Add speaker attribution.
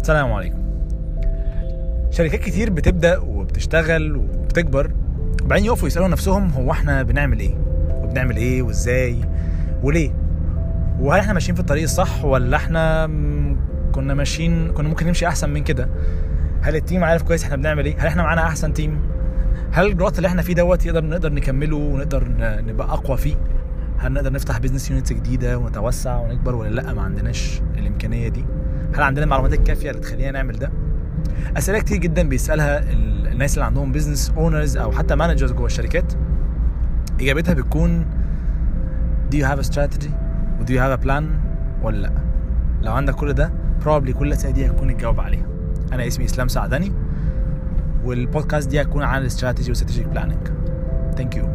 Speaker 1: السلام عليكم. شركات كتير بتبدأ وبتشتغل وبتكبر وبعدين يقفوا يسألوا نفسهم هو إحنا بنعمل إيه؟ وبنعمل إيه؟ وازاي؟ وليه؟ وهل إحنا ماشيين في الطريق الصح ولا إحنا كنا ماشيين كنا ممكن نمشي احسن من كده؟ هل ال team عارف كويس إحنا بنعمل إيه؟ هل إحنا معانا احسن team؟ هل ال growth اللي إحنا فيه دوت يقدر نقدر نكمله ونقدر نبقى اقوى فيه؟ هل نقدر نفتح business units جديدة ونتوسع ونكبر ولا لأ؟ ما عندناش الإمكانية دي. هل عندنا المعلومات الكافيه اللي تخلينا نعمل ده؟ أسئلة كتير جدا بيسألها ال- الناس اللي عندهم business owners أو حتى managers جوه الشركات. إجابتها بتكون do you have a strategy? و do you have a plan? ولا لأ. لو عندك كل ده probably كل الأسئلة دي هتكون الجواب عليها. أنا اسمي إسلام سعدني والبودكاست دي هتكون عن ال strategy و strategic planning thank you